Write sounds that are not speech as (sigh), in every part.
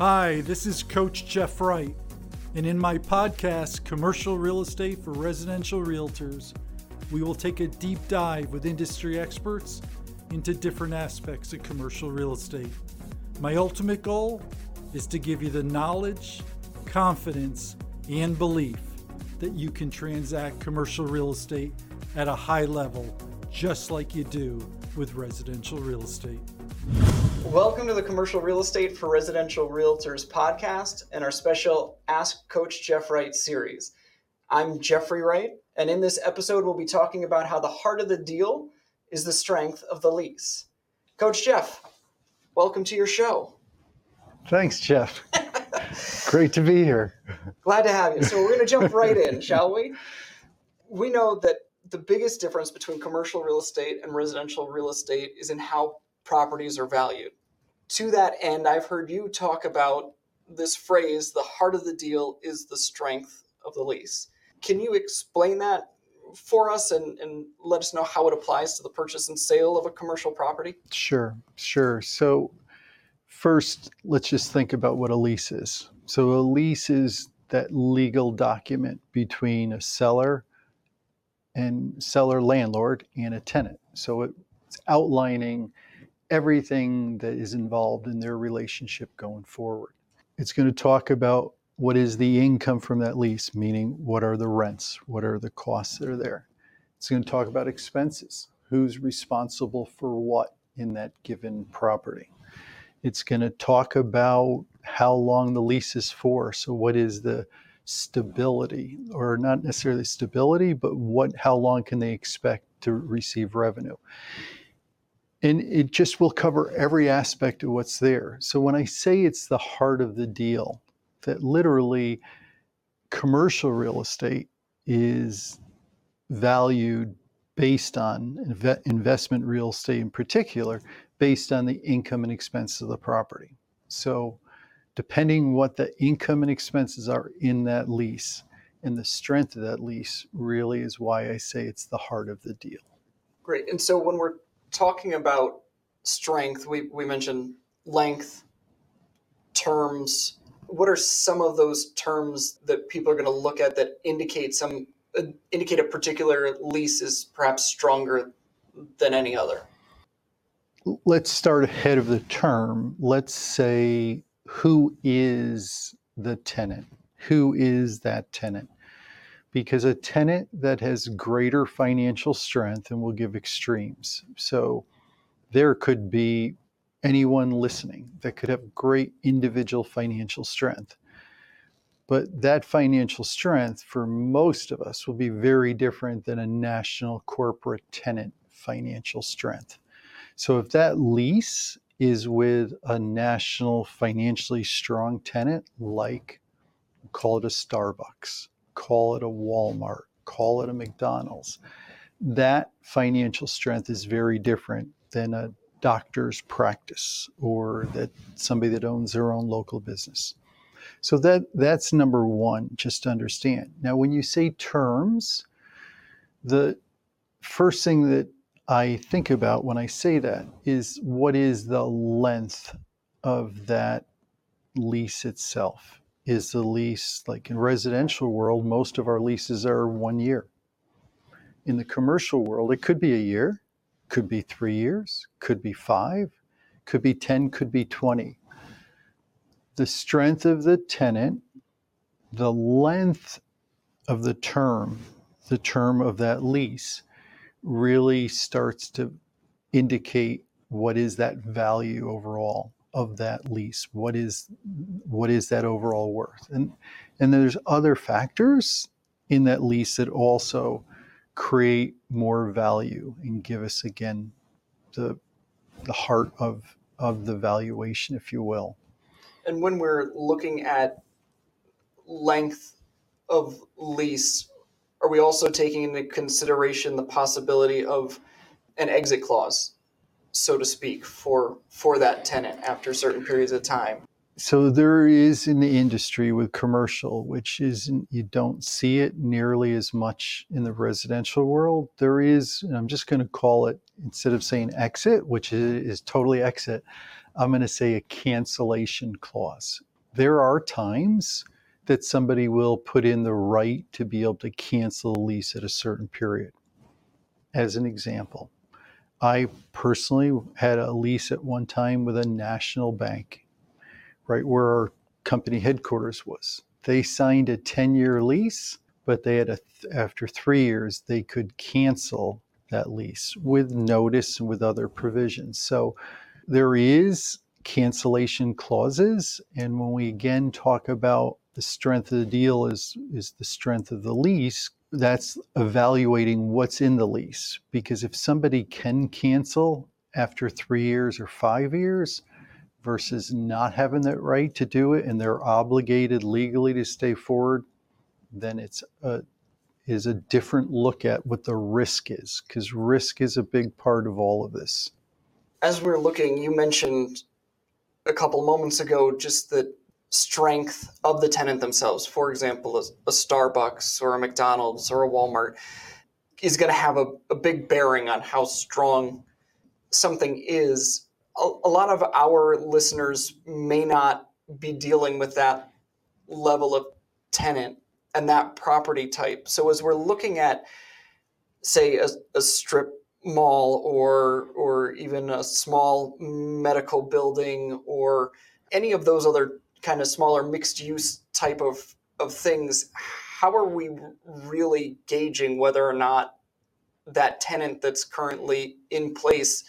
Hi, this is Coach Jeff Wright, and in my podcast, Commercial Real Estate for Residential Realtors, we will take a deep dive with industry experts into different aspects of commercial real estate. My ultimate goal is to give you the knowledge, confidence, and belief that you can transact commercial real estate at a high level, just like you do with residential real estate. Welcome to the Commercial Real Estate for Residential Realtors podcast and our special Ask Coach Jeff Wright series. I'm Jeffrey Wright, and in this episode, we'll be talking about how the heart of the deal is the strength of the lease. Coach Jeff, welcome to your show. Thanks, Jeff. (laughs) Great to be here. Glad to have you. So, we're going to jump (laughs) right in, shall we? We know that the biggest difference between commercial real estate and residential real estate is in how properties are valued. To that end, I've heard you talk about this phrase the heart of the deal is the strength of the lease. Can you explain that for us and, and let us know how it applies to the purchase and sale of a commercial property? Sure, sure. So, first, let's just think about what a lease is. So, a lease is that legal document between a seller and seller landlord and a tenant. So, it's outlining everything that is involved in their relationship going forward. It's going to talk about what is the income from that lease, meaning what are the rents, what are the costs that are there. It's going to talk about expenses, who's responsible for what in that given property. It's going to talk about how long the lease is for. So, what is the stability, or not necessarily stability, but what how long can they expect to receive revenue? And it just will cover every aspect of what's there. So when I say it's the heart of the deal, that literally commercial real estate is valued based on investment real estate in particular, based on the income and expenses of the property. So depending what the income and expenses are in that lease and the strength of that lease really is why I say it's the heart of the deal. Great. And so when we're talking about strength, we, we mentioned length, terms. What are some of those terms that people are going to look at that indicate some uh, indicate a particular lease is perhaps stronger than any other? Let's start ahead of the term. Let's say who is the tenant? Who is that tenant? Because a tenant that has greater financial strength and will give extremes. So there could be anyone listening that could have great individual financial strength. But that financial strength for most of us will be very different than a national corporate tenant financial strength. So if that lease is with a national financially strong tenant like call it a Starbucks call it a Walmart, call it a McDonald's. That financial strength is very different than a doctor's practice or that somebody that owns their own local business. So that that's number 1 just to understand. Now when you say terms, the first thing that I think about when I say that is what is the length of that lease itself? Is the lease like in residential world most of our leases are one year. In the commercial world it could be a year could be three years could be five could be 10 could be 20 the strength of the tenant the length of the term the term of that lease really starts to indicate what is that value overall of that lease? What is what is that overall worth? And and there's other factors in that lease that also create more value and give us again the the heart of of the valuation if you will. And when we're looking at length of lease are we also taking into consideration the possibility of an exit clause so to speak, for for that tenant after certain periods of time. So there is in the industry with commercial, which is you don't see it nearly as much in the residential world. There is, and I'm just going to call it instead of saying exit, which is, is totally exit, I'm going to say a cancellation clause. there are times that somebody will put in the right to be able to cancel a lease at a certain period. As an example, I personally had a lease at one time with a national bank, right where our company headquarters was. They signed a 10 year lease, but they had a, after three years, they could cancel that lease with notice and with other provisions. So there is cancellation clauses. And when we again talk about the strength of the deal is, is the strength of the lease, that's evaluating what's in the lease. Because if somebody can cancel after three years or five years versus not having that right to do it and they're obligated legally to stay forward, then it's a, is a different look at what the risk is because risk is a big part of all of this. As we're looking, you mentioned a couple moments ago just the strength of the tenant themselves. For example, a, a Starbucks or a McDonald's or a Walmart is going to have a, a big bearing on how strong something is. A, a lot of our listeners may not be dealing with that level of tenant and that property type. So as we're looking at, say, a, a strip mall or or even a small medical building or any of those other kind of smaller mixed use type of of things how are we really gauging whether or not that tenant that's currently in place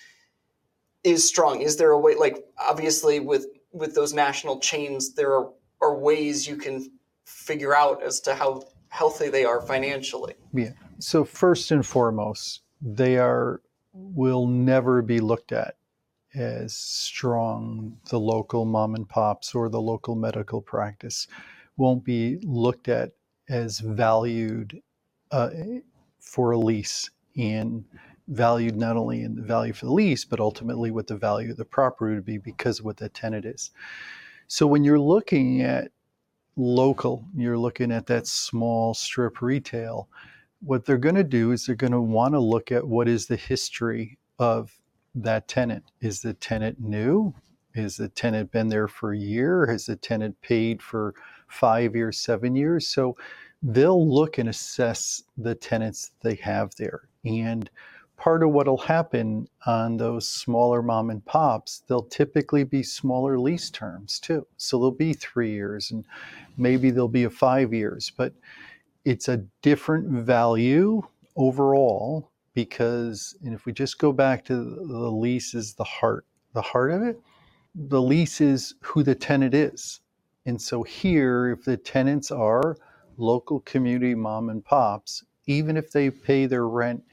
is strong? Is there a way like obviously with with those national chains there are, are ways you can figure out as to how healthy they are financially? Yeah. So first and foremost they are will never be looked at as strong the local mom and pops or the local medical practice won't be looked at as valued uh, for a lease and valued not only in the value for the lease but ultimately what the value of the property would be because of what the tenant is. So when you're looking at local you're looking at that small strip retail what they're going to do is they're going to want to look at what is the history of that tenant. Is the tenant new? Is the tenant been there for a year? Has the tenant paid for five years, seven years? So they'll look and assess the tenants they have there. And part of what will happen on those smaller mom and pops, they'll typically be smaller lease terms too. So they'll be three years and maybe they'll be a five years. But it's a different value overall because and if we just go back to the lease is the heart the heart of it the lease is who the tenant is. And so here if the tenants are local community mom and pops even if they pay their rent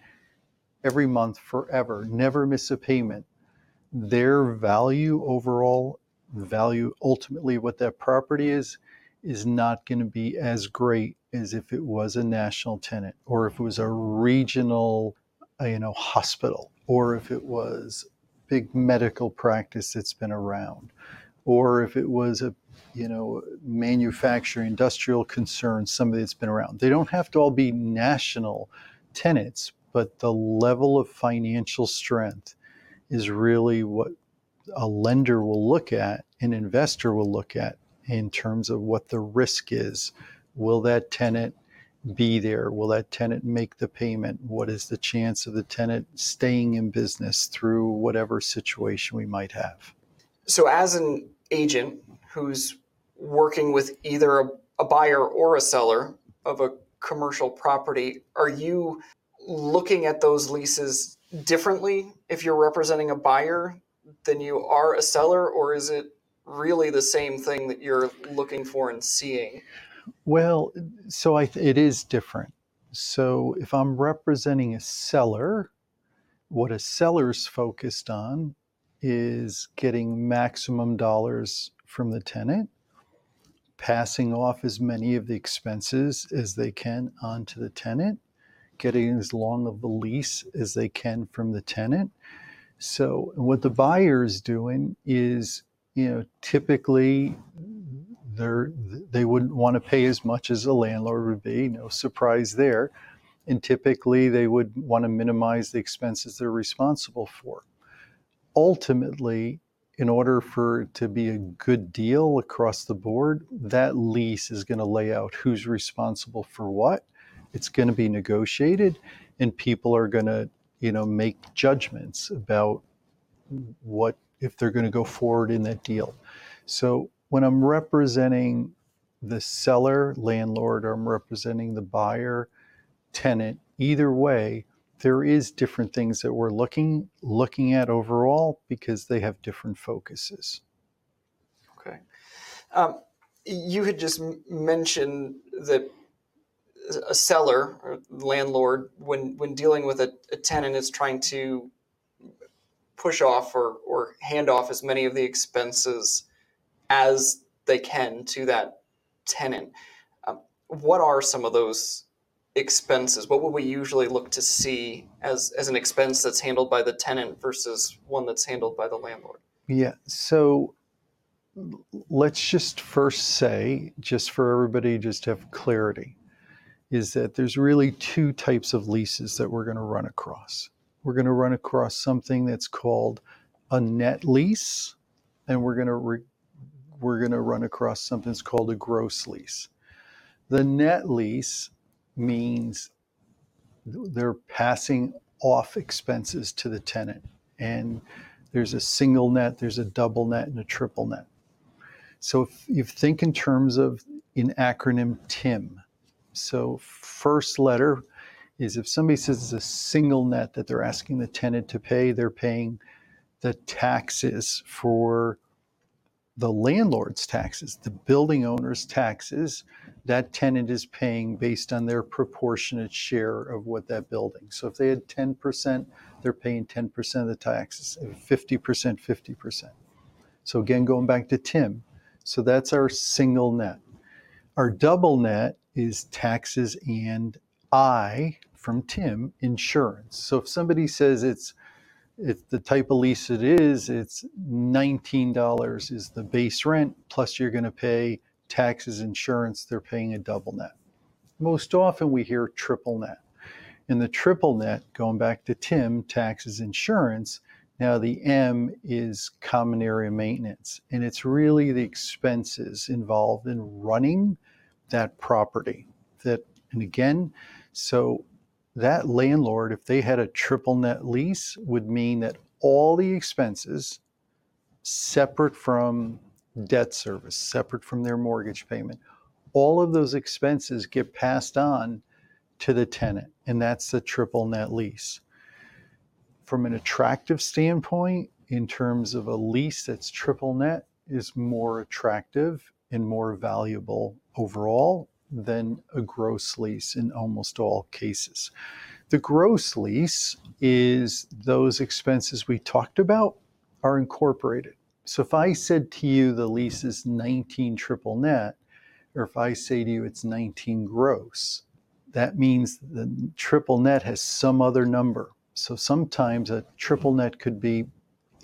every month forever never miss a payment their value overall value ultimately what that property is is not going to be as great as if it was a national tenant or if it was a regional uh, you know hospital or if it was big medical practice that's been around or if it was a you know manufacturing industrial concern somebody that's been around. They don't have to all be national tenants but the level of financial strength is really what a lender will look at an investor will look at in terms of what the risk is. Will that tenant be there? Will that tenant make the payment? What is the chance of the tenant staying in business through whatever situation we might have? So, as an agent who's working with either a, a buyer or a seller of a commercial property, are you looking at those leases differently if you're representing a buyer than you are a seller, or is it really the same thing that you're looking for and seeing? Well, so I th- it is different. So if I'm representing a seller, what a seller's focused on is getting maximum dollars from the tenant, passing off as many of the expenses as they can onto the tenant, getting as long of a lease as they can from the tenant. So what the buyer is doing is, you know, typically they're, they wouldn't want to pay as much as a landlord would be, no surprise there. And typically they would want to minimize the expenses they're responsible for. Ultimately, in order for it to be a good deal across the board, that lease is going to lay out who's responsible for what. It's going to be negotiated, and people are going to, you know, make judgments about what if they're going to go forward in that deal. So when I'm representing the seller, landlord, or I'm representing the buyer, tenant, either way, there is different things that we're looking looking at overall because they have different focuses. Okay. Um, you had just mentioned that a seller or landlord, when when dealing with a, a tenant, is trying to push off or or hand off as many of the expenses as they can to that tenant. Um, what are some of those expenses? What would we usually look to see as, as an expense that's handled by the tenant versus one that's handled by the landlord? Yeah. So let's just first say, just for everybody just to have clarity, is that there's really two types of leases that we're going to run across. We're going to run across something that's called a net lease, and we're going to re- we're going to run across something that's called a gross lease. The net lease means they're passing off expenses to the tenant. And there's a single net, there's a double net, and a triple net. So if you think in terms of in acronym TIM, so first letter is if somebody says it's a single net that they're asking the tenant to pay, they're paying the taxes for the landlord's taxes, the building owner's taxes, that tenant is paying based on their proportionate share of what that building. So if they had 10%, they're paying 10% of the taxes, 50%, 50%. So again, going back to Tim, so that's our single net. Our double net is taxes and I from Tim insurance. So if somebody says it's it's the type of lease it is, it's $19 is the base rent plus you're going to pay taxes, insurance, they're paying a double net. Most often we hear triple net. In the triple net, going back to Tim, taxes, insurance, now the M is common area maintenance, and it's really the expenses involved in running that property. That and again, so that landlord, if they had a triple net lease, would mean that all the expenses separate from debt service, separate from their mortgage payment. All of those expenses get passed on to the tenant, and that's the triple net lease. From an attractive standpoint, in terms of a lease that's triple net, is more attractive and more valuable overall than a gross lease in almost all cases. The gross lease is those expenses we talked about are incorporated. So if I said to you the lease is 19 triple net, or if I say to you it's 19 gross, that means the triple net has some other number. So sometimes a triple net could be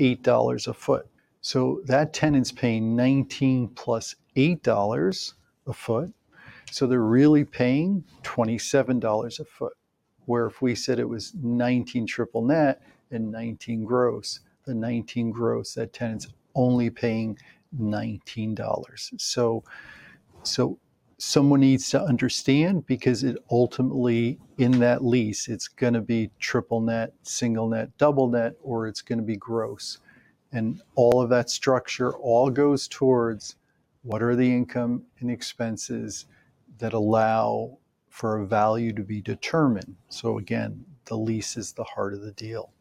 $8 a foot. So that tenant's paying 19 plus $8 a foot. So they're really paying $27 a foot. Where if we said it was 19 triple net and 19 gross, the 19 gross, that tenant's only paying $19. So, so someone needs to understand because it ultimately in that lease it's going to be triple net, single net, double net, or it's going to be gross. And all of that structure all goes towards what are the income and expenses that allow for a value to be determined. So again, the lease is the heart of the deal.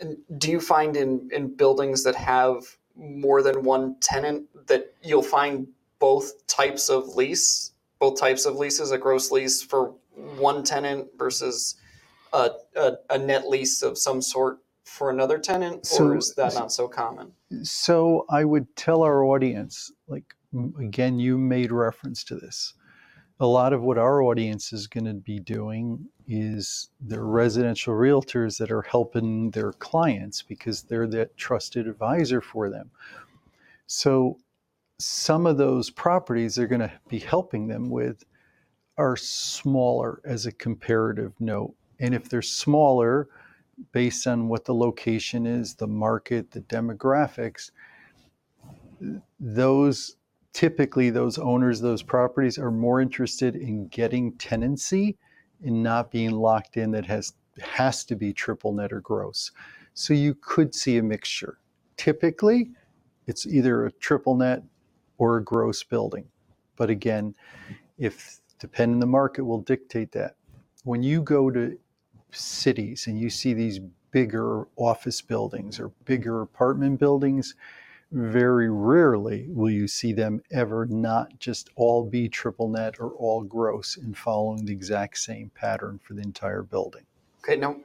And do you find in, in buildings that have more than one tenant that you'll find both types of lease, both types of leases, a gross lease for one tenant versus a, a, a net lease of some sort for another tenant, so, or is that not so common? So I would tell our audience, like again, you made reference to this a lot of what our audience is going to be doing is they're residential realtors that are helping their clients because they're that trusted advisor for them. So some of those properties they're going to be helping them with are smaller as a comparative note. And if they're smaller, based on what the location is, the market, the demographics, those typically those owners of those properties are more interested in getting tenancy and not being locked in that has has to be triple net or gross. So you could see a mixture. Typically, it's either a triple net or a gross building. But again, if depending the market will dictate that. When you go to cities and you see these bigger office buildings or bigger apartment buildings, very rarely will you see them ever not just all be triple net or all gross and following the exact same pattern for the entire building. Okay, now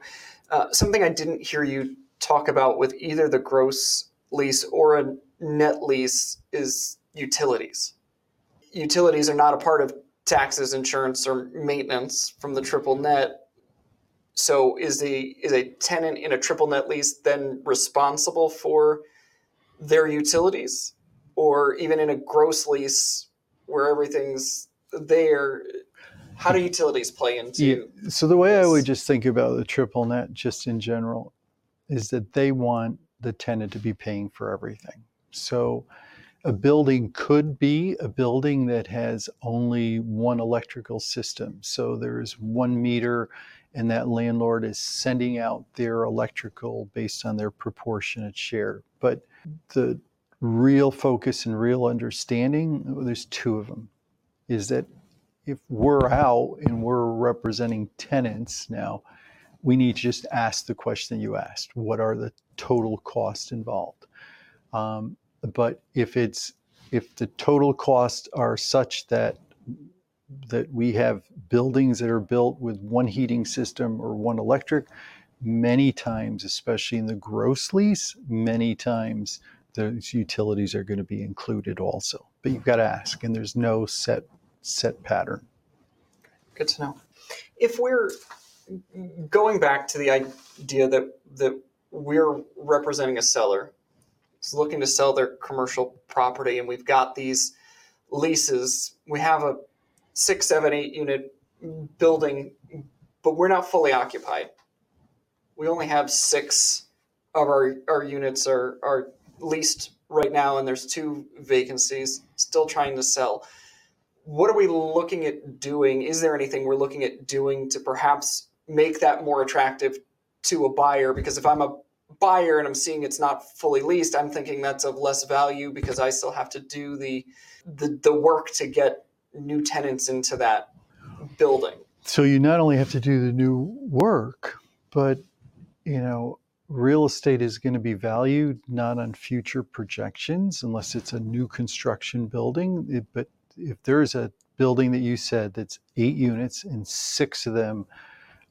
uh, something I didn't hear you talk about with either the gross lease or a net lease is utilities. Utilities are not a part of taxes, insurance, or maintenance from the triple net. So is the is a tenant in a triple net lease then responsible for their utilities, or even in a gross lease where everything's there? How do utilities play into? Yeah. So the way this? I would just think about the triple net, just in general, is that they want the tenant to be paying for everything. So a building could be a building that has only one electrical system. So there's one meter, and that landlord is sending out their electrical based on their proportionate share. But the real focus and real understanding, there's two of them, is that if we're out and we're representing tenants now, we need to just ask the question you asked what are the total costs involved? Um, but if it's if the total costs are such that that we have buildings that are built with one heating system or one electric many times especially in the gross lease many times those utilities are going to be included also but you've got to ask and there's no set set pattern good to know if we're going back to the idea that that we're representing a seller who's looking to sell their commercial property, and we've got these leases. We have a six, seven, eight unit building, but we're not fully occupied. We only have six of our, our units are, are leased right now, and there's two vacancies still trying to sell. What are we looking at doing? Is there anything we're looking at doing to perhaps make that more attractive to a buyer because if I'm a buyer and I'm seeing it's not fully leased, I'm thinking that's of less value because I still have to do the the, the work to get new tenants into that building. So you not only have to do the new work, but you know, real estate is going to be valued not on future projections unless it's a new construction building. It, but if there's a building that you said that's eight units and six of them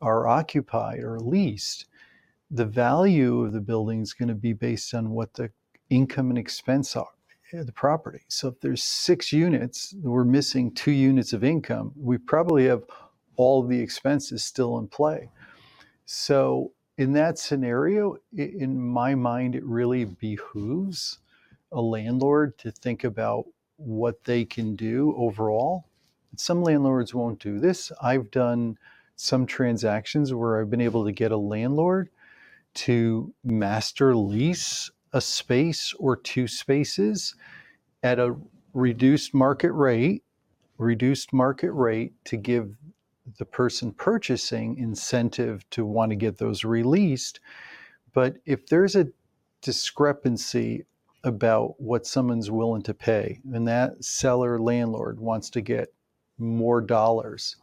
are occupied or leased, the value of the building is going to be based on what the income and expense are eh, the property. So if there's six units, we're missing two units of income, we probably have all the expenses still in play. So in that scenario, in my mind, it really behooves a landlord to think about what they can do overall. Some landlords won't do this. I've done some transactions where I've been able to get a landlord to master lease a space or two spaces at a reduced market rate, reduced market rate to give the person purchasing incentive to want to get those released. But if there's a discrepancy about what someone's willing to pay, and that seller landlord wants to get more dollars,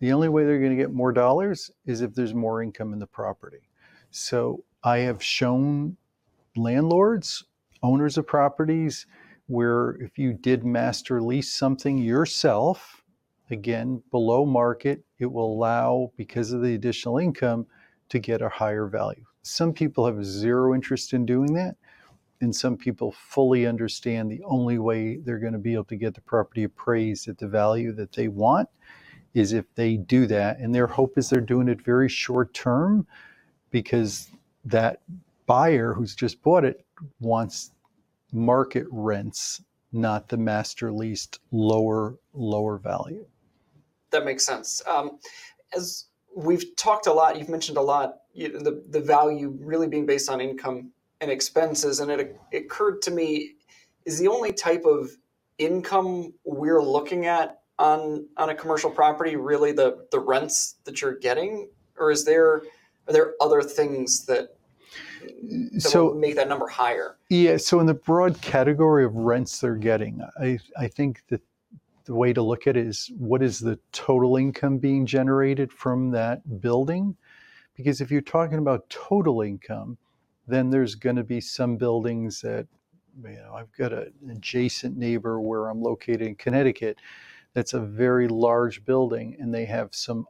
the only way they're going to get more dollars is if there's more income in the property. So I have shown landlords, owners of properties, where if you did master lease something yourself, again, below market, it will allow, because of the additional income, to get a higher value. Some people have zero interest in doing that, and some people fully understand the only way they're going to be able to get the property appraised at the value that they want is if they do that. And their hope is they're doing it very short term because that buyer who's just bought it wants market rents, not the master leased lower lower value. That makes sense. Um, as we've talked a lot. You've mentioned a lot you know, the the value really being based on income and expenses, and it, it occurred to me is the only type of income we're looking at on on a commercial property really the the rents that you're getting, or is there are there other things that that So- make that number higher? Yeah, so in the broad category of rents they're getting, I, I think that the way to look at it is what is the total income being generated from that building? Because if you're talking about total income, then there's going to be some buildings that, you know, I've got an adjacent neighbor where I'm located in Connecticut that's a very large building and they have some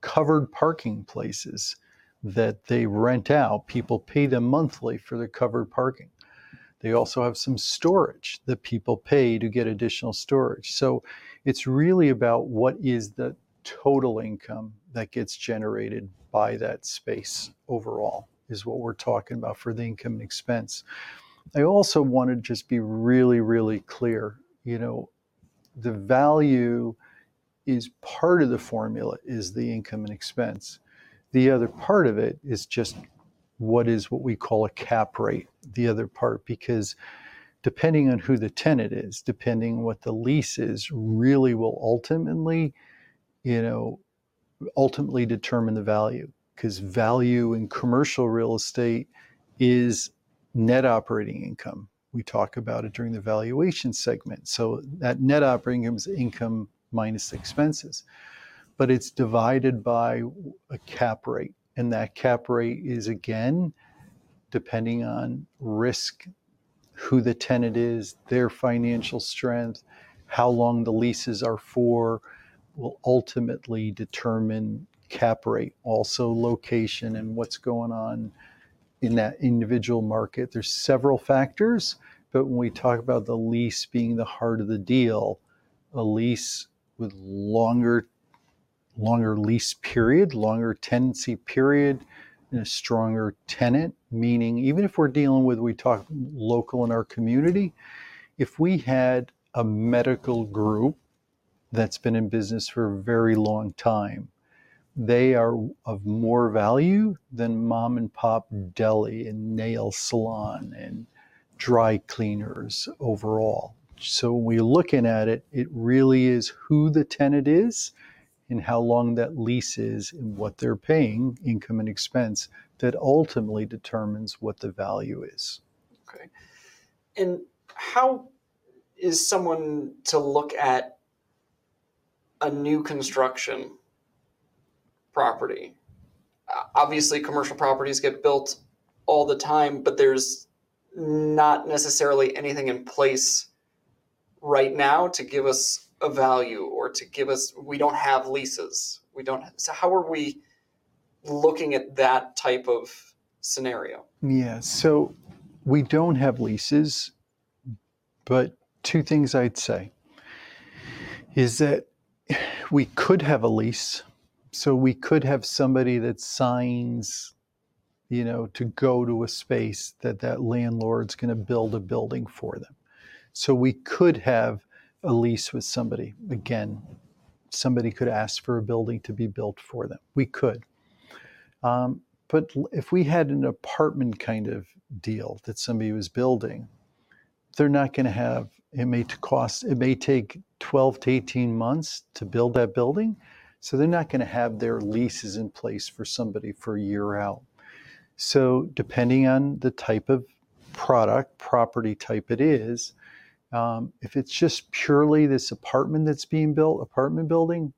covered parking places that they rent out. People pay them monthly for their covered parking. They also have some storage that people pay to get additional storage. So it's really about what is the total income that gets generated by that space overall, is what we're talking about for the income and expense. I also want to just be really, really clear. You know, the value is part of the formula, is the income and expense. The other part of it is just what is what we call a cap rate, the other part, because depending on who the tenant is, depending what the lease is, really will ultimately, you know, ultimately determine the value. Because value in commercial real estate is net operating income. We talk about it during the valuation segment. So that net operating income is income minus expenses, but it's divided by a cap rate and that cap rate is again depending on risk who the tenant is their financial strength how long the leases are for will ultimately determine cap rate. Also location and what's going on in that individual market. There's several factors but when we talk about the lease being the heart of the deal a lease with longer longer lease period, longer tenancy period, and a stronger tenant. Meaning, even if we're dealing with, we talk local in our community, if we had a medical group that's been in business for a very long time, they are of more value than mom and pop deli and nail salon and dry cleaners overall. So when we're looking at it, it really is who the tenant is and how long that lease is and what they're paying, income and expense, that ultimately determines what the value is. Okay. And how is someone to look at a new construction property? Uh, Obviously, commercial properties get built all the time, but there's not necessarily anything in place right now to give us a value or to give us we don't have leases we don't so how are we looking at that type of scenario Yeah, so we don't have leases, but two things I'd say is that we could have a lease. So we could have somebody that signs, you know, to go to a space that that landlord's going to build a building for them. So we could have a lease with somebody. Again, somebody could ask for a building to be built for them. We could. Um, but if we had an apartment kind of deal that somebody was building, they're not going to have, it may cost, it may take 12 to 18 months to build that building. So they're not going to have their leases in place for somebody for a year out. So depending on the type of product, property type it is, um, if it's just purely this apartment that's being built, apartment building,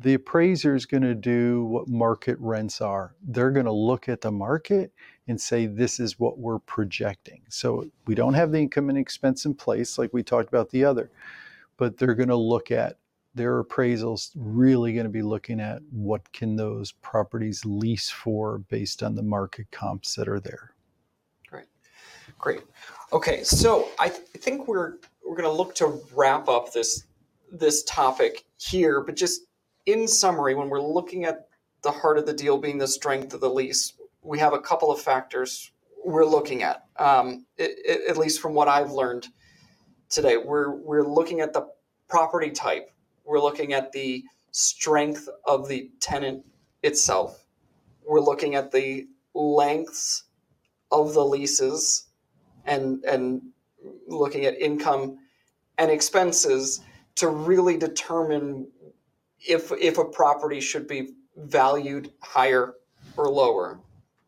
the appraiser is going to do what market rents are. They're going to look at the market and say, this is what we're projecting. So we don't have the income and expense in place like we talked about the other, but they're going to look at their appraisals really going to be looking at what can those properties lease for based on the market comps that are there. Great. Okay, so I th- think we're we're going to look to wrap up this this topic here, but just in summary, when we're looking at the heart of the deal being the strength of the lease, we have a couple of factors we're looking at. Um, i i at least from what I've learned today, we're we're looking at the property type. We're looking at the strength of the tenant itself. We're looking at the lengths of the leases and and looking at income and expenses to really determine if if a property should be valued higher or lower.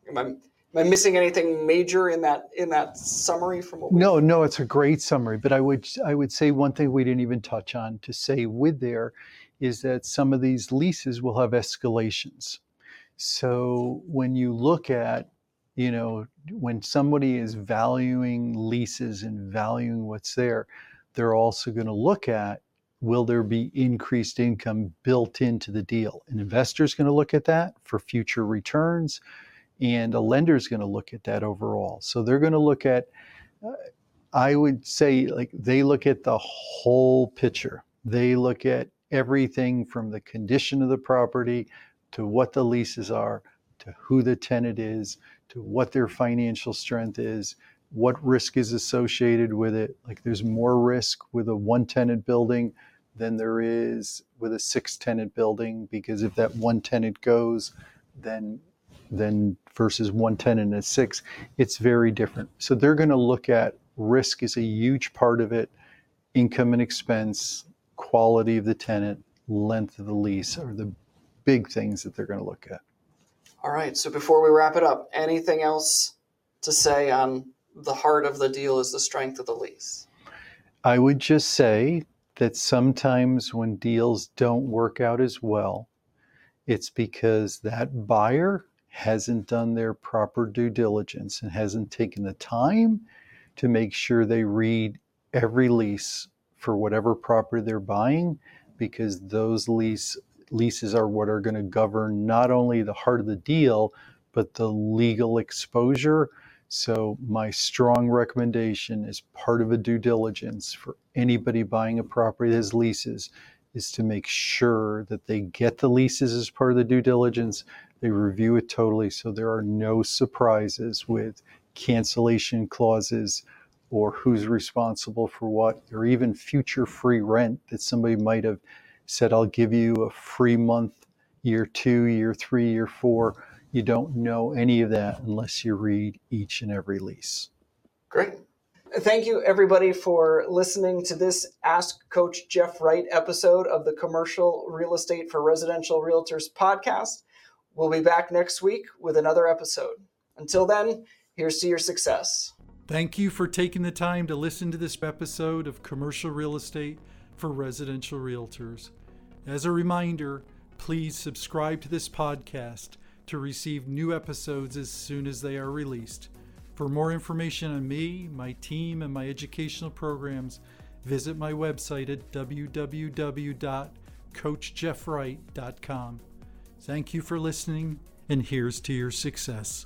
Am I, am I missing anything major in that in that summary from what we No, no, it's a great summary. But I would I would say one thing we didn't even touch on to say with there is that some of these leases will have escalations. So when you look at, you know, when somebody is valuing leases and valuing what's there, they're also going to look at will there be increased income built into the deal? An investor is going to look at that for future returns, and a lender is going to look at that overall. So they're going to look at, uh, I would say, like they look at the whole picture. They look at everything from the condition of the property to what the leases are, to who the tenant is, to what their financial strength is, what risk is associated with it. Like there's more risk with a one tenant building than there is with a six tenant building because if that one tenant goes, then then versus one tenant and six, it's very different. So they're going to look at risk is a huge part of it, income and expense, quality of the tenant, length of the lease are the big things that they're going to look at. All right. So before we wrap it up, anything else to say on the heart of the deal is the strength of the lease? I would just say that sometimes when deals don't work out as well, it's because that buyer hasn't done their proper due diligence and hasn't taken the time to make sure they read every lease for whatever property they're buying because those lease leases are what are going to govern not only the heart of the deal but the legal exposure. So my strong recommendation as part of a due diligence for anybody buying a property that has leases is to make sure that they get the leases as part of the due diligence. They review it totally so there are no surprises with cancellation clauses or who's responsible for what, or even future free rent that somebody might have said, I'll give you a free month, year two, year three, year four. You don't know any of that unless you read each and every lease. Great. Thank you, everybody, for listening to this Ask Coach Jeff Wright episode of the Commercial Real Estate for Residential Realtors podcast. We'll be back next week with another episode. Until then, here's to your success. Thank you for taking the time to listen to this episode of Commercial Real Estate for Residential Realtors. As a reminder, please subscribe to this podcast to receive new episodes as soon as they are released. For more information on me, my team, and my educational programs, visit my website at www.coachjeffwright.com. Thank you for listening, and here's to your success.